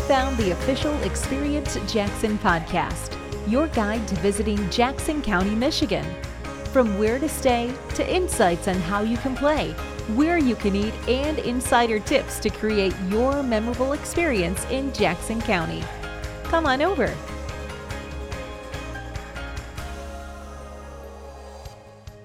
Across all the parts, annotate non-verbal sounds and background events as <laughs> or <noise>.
found the official Experience Jackson podcast, your guide to visiting Jackson County, Michigan. From where to stay to insights on how you can play, where you can eat, and insider tips to create your memorable experience in Jackson County. Come on over.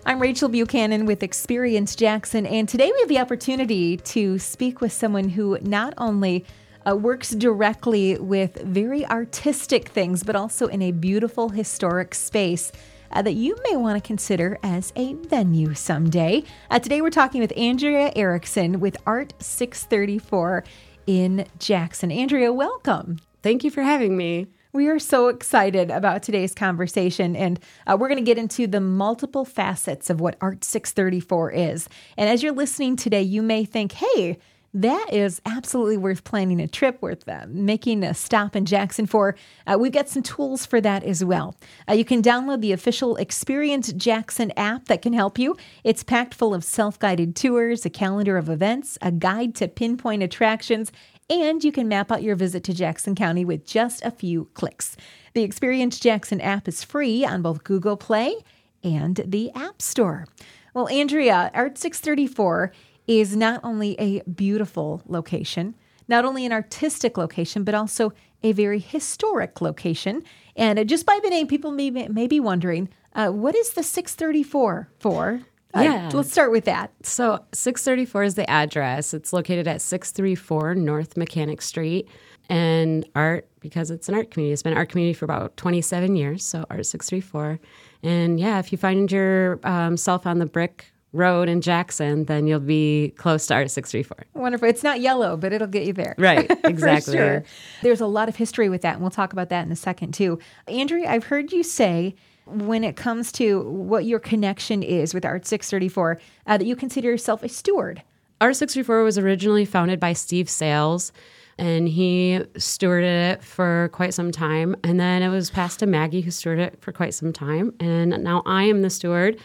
I'm Rachel Buchanan with Experience Jackson, and today we have the opportunity to speak with someone who not only uh, works directly with very artistic things, but also in a beautiful historic space. Uh, that you may want to consider as a venue someday. Uh, today, we're talking with Andrea Ericksen with Art 634 in Jackson. Andrea, welcome. Thank you for having me. We are so excited about today's conversation, and uh, we're going to get into the multiple facets of what Art 634 is. And as you're listening today, you may think, hey, that is absolutely worth planning a trip, worth uh, making a stop in Jackson for. Uh, we've got some tools for that as well. Uh, you can download the official Experience Jackson app that can help you. It's packed full of self guided tours, a calendar of events, a guide to pinpoint attractions, and you can map out your visit to Jackson County with just a few clicks. The Experience Jackson app is free on both Google Play and the App Store. Well, Andrea, Art 634 is not only a beautiful location, not only an artistic location, but also a very historic location. And just by the name, people may, may be wondering uh, what is the 634 for? Uh, yeah. let's start with that. So, 634 is the address. It's located at 634 North Mechanic Street. And art, because it's an art community, it's been an art community for about 27 years. So, Art 634. And yeah, if you find yourself um, on the brick road in Jackson, then you'll be close to Art 634. Wonderful. It's not yellow, but it'll get you there. <laughs> Right, <laughs> exactly. sure. There's a lot of history with that, and we'll talk about that in a second, too. Andrea, I've heard you say when it comes to what your connection is with Art 634, uh, that you consider yourself a steward. Art 634 was originally founded by Steve Sales, and he stewarded it for quite some time. And then it was passed to Maggie, who stewarded it for quite some time. And now I am the steward,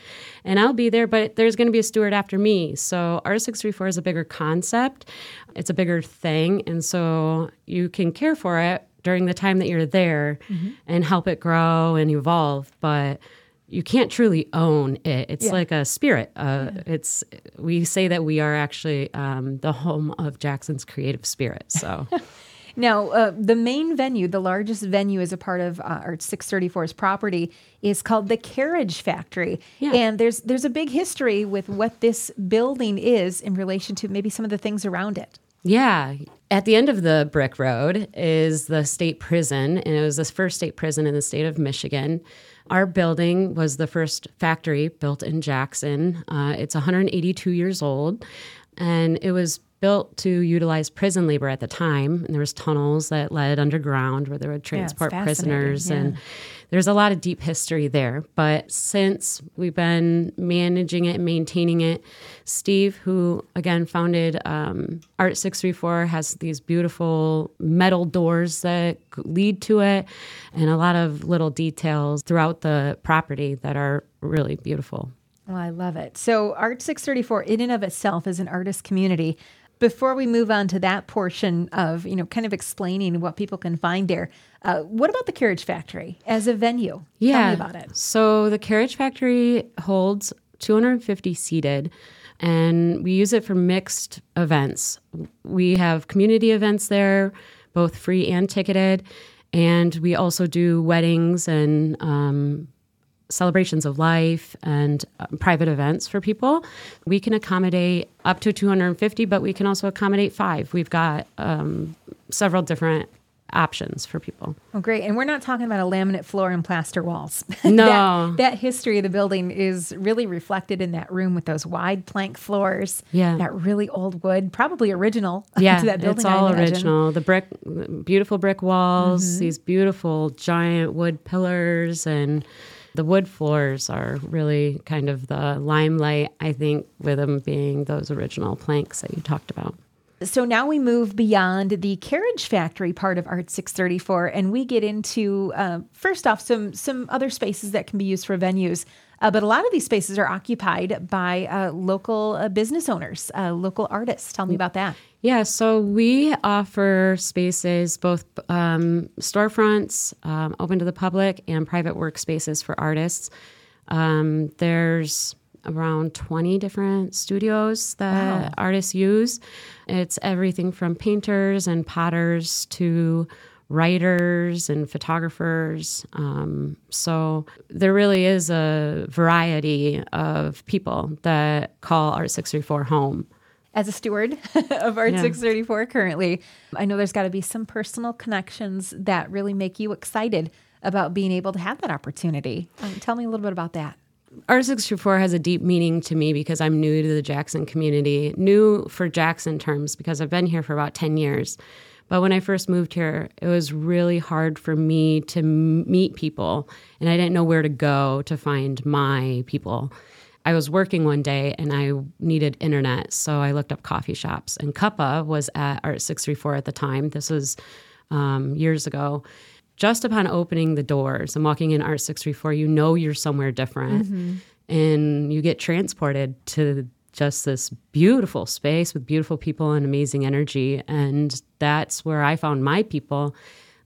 and I'll be there, but there's going to be a steward after me. So Art 634 is a bigger concept, it's a bigger thing. And so you can care for it during the time that you're there mm-hmm. and help it grow and evolve. But you can't truly own it. It's yeah. like a spirit. Uh, yeah. It's we say that we are actually um, the home of Jackson's creative spirit. So. <laughs> Now, uh, the main venue, the largest venue as a part of uh, Art 634's property, is called the Carriage Factory. Yeah. And there's there's a big history with what this building is in relation to maybe some of the things around it. Yeah. At the end of the brick road is the state prison, and it was the first state prison in the state of Michigan. Our building was the first factory built in Jackson. Uh, it's 182 years old, and it was built to utilize prison labor at the time and there was tunnels that led underground where they would transport yeah, prisoners yeah. and there's a lot of deep history there but since we've been managing it and maintaining it steve who again founded um, art 634 has these beautiful metal doors that lead to it and a lot of little details throughout the property that are really beautiful well, I love it. So, Art 634, in and of itself, is an artist community before we move on to that portion of you know kind of explaining what people can find there uh, what about the carriage factory as a venue? Yeah. about it. So the carriage factory holds 250 seated and we use it for mixed events. We have community events there both free and ticketed and we also do weddings and um, celebrations of life and uh, private events for people. We can accommodate up to 250, but we can also accommodate five. We've got um, several different options for people. Oh, great. And we're not talking about a laminate floor and plaster walls. <laughs> No. that, that, history of the building is really reflected in that room with those wide plank floors. Yeah. That really old wood, probably original <laughs> yeah, to that building. It's all original. The brick, beautiful brick walls, mm-hmm. these beautiful giant wood pillars and the wood floors are really kind of the limelight, I think, with them being those original planks that you talked about. So now we move beyond the carriage factory part of Art 634, and we get into uh, first off some some other spaces that can be used for venues. Uh, but a lot of these spaces are occupied by uh, local uh, business owners, uh, local artists. Tell me about that. Yeah, so we offer spaces, both um, storefronts um, open to the public and private workspaces for artists. Um, there's around 20 different studios that wow. artists use. It's everything from painters and potters to writers and photographers. Um, so there really is a variety of people that call Art 634 home. As a steward <laughs> of Art yeah. 634 currently, I know there's got to be some personal connections that really make you excited about being able to have that opportunity. Um, tell me a little bit about that. Art 634 has a deep meaning to me because I'm new to the Jackson community, new for Jackson terms because I've been here for about 10 years. But when I first moved here, it was really hard for me to meet people, and I didn't know where to go to find my people. I was working one day and I needed internet, so I looked up coffee shops. And Cuppa was at Art 634 at the time. This was um, years ago. Just upon opening the doors and walking in Art 634, you know you're somewhere different. Mm-hmm. And you get transported to just this beautiful space with beautiful people and amazing energy. And that's where I found my people.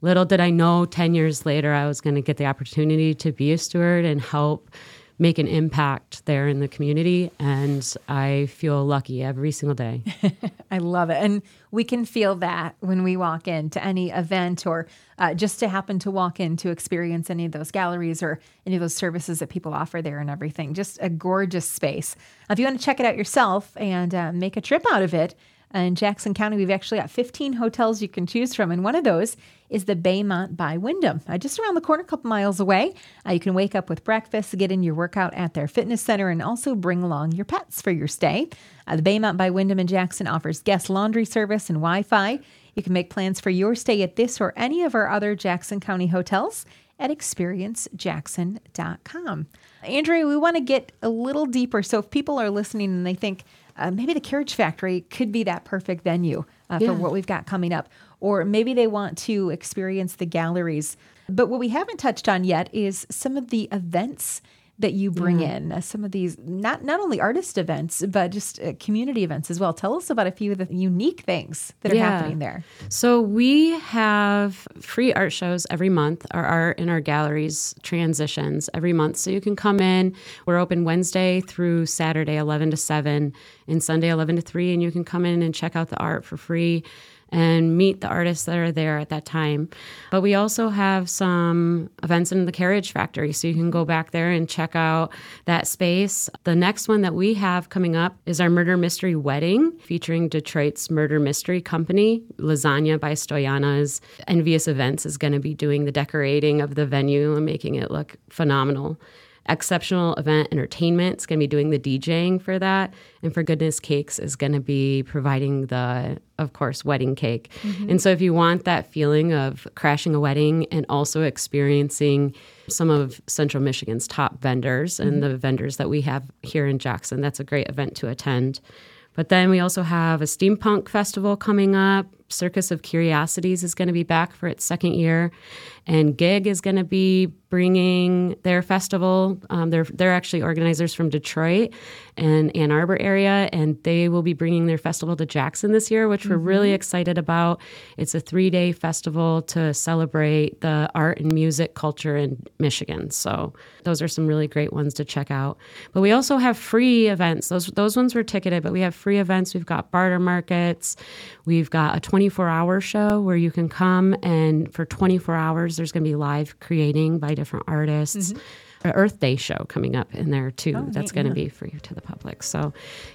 Little did I know 10 years later, I was going to get the opportunity to be a steward and help make an impact there in the community. And I feel lucky every single day. <laughs> I love it. And we can feel that when we walk into any event or uh, just to happen to walk in to experience any of those galleries or any of those services that people offer there and everything. Just a gorgeous space. If you want to check it out yourself and uh, make a trip out of it, in Jackson County, we've actually got 15 hotels you can choose from, and one of those is the Baymont by Wyndham, uh, just around the corner, a couple miles away. Uh, you can wake up with breakfast, get in your workout at their fitness center, and also bring along your pets for your stay. Uh, the Baymont by Wyndham in Jackson offers guest laundry service and Wi Fi. You can make plans for your stay at this or any of our other Jackson County hotels at experiencejackson.com. Andrea, we want to get a little deeper. So if people are listening and they think, uh, maybe the Carriage Factory could be that perfect venue uh, yeah. for what we've got coming up. Or maybe they want to experience the galleries. But what we haven't touched on yet is some of the events that you bring yeah. in uh, some of these not not only artist events but just uh, community events as well. Tell us about a few of the unique things that are yeah. happening there. So we have free art shows every month. Our art in our galleries transitions every month. So you can come in. We're open wednesday through saturday 11 to 7 and sunday 11 to 3 and you can come in and check out the art for free and meet the artists that are there at that time. But we also have some events in the Carriage Factory, so you can go back there and check out that space. The next one that we have coming up is our Murder Mystery Wedding, featuring Detroit's Murder Mystery Company. Lasagna by Stoyana's Envious Events is going to be doing the decorating of the venue and making it look phenomenal. Exceptional Event Entertainment is going to be doing the DJing for that. And For Goodness Cakes is going to be providing the, of course, wedding cake. Mm-hmm. And so, if you want that feeling of crashing a wedding and also experiencing some of Central Michigan's top vendors mm-hmm. and the vendors that we have here in Jackson, that's a great event to attend. But then we also have a steampunk festival coming up. Circus of Curiosities is going to be back for its second year, and Gig is going to be bringing their festival. Um, they're they're actually organizers from Detroit and Ann Arbor area, and they will be bringing their festival to Jackson this year, which mm-hmm. we're really mm-hmm. excited about. It's a three day festival to celebrate the art and music culture in Michigan. So those are some really great ones to check out. But we also have free events. Those those ones were ticketed, but we have free events. We've got barter markets. We've got a 24 hour show where you can come and for 24 hours there's going to be live creating by different artists. Mm-hmm. Earth Day show coming up in there too. Oh, That's going to yeah. be free to the public. So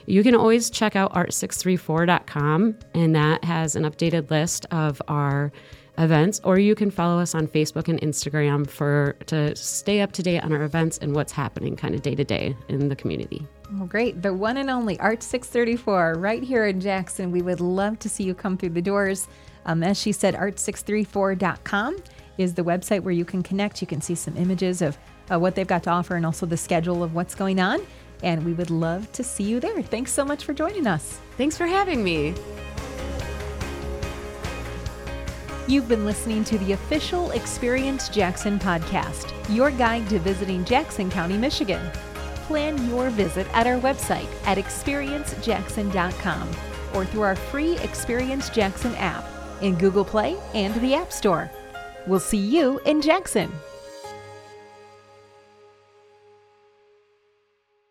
you can always check out art634.com, and that has an updated list of our events. Or you can follow us on Facebook and Instagram for to stay up to date on our events and what's happening kind of day to day in the community. Well, great. The one and only Art 634 right here in Jackson. We would love to see you come through the doors. Um, as she said, art634.com is the website where you can connect. You can see some images of uh, what they've got to offer and also the schedule of what's going on. And we would love to see you there. Thanks so much for joining us. Thanks for having me. You've been listening to the official Experience Jackson podcast, your guide to visiting Jackson County, Michigan. Plan your visit at our website at experiencejackson.com or through our free Experience Jackson app in Google Play and the App Store. We'll see you in Jackson.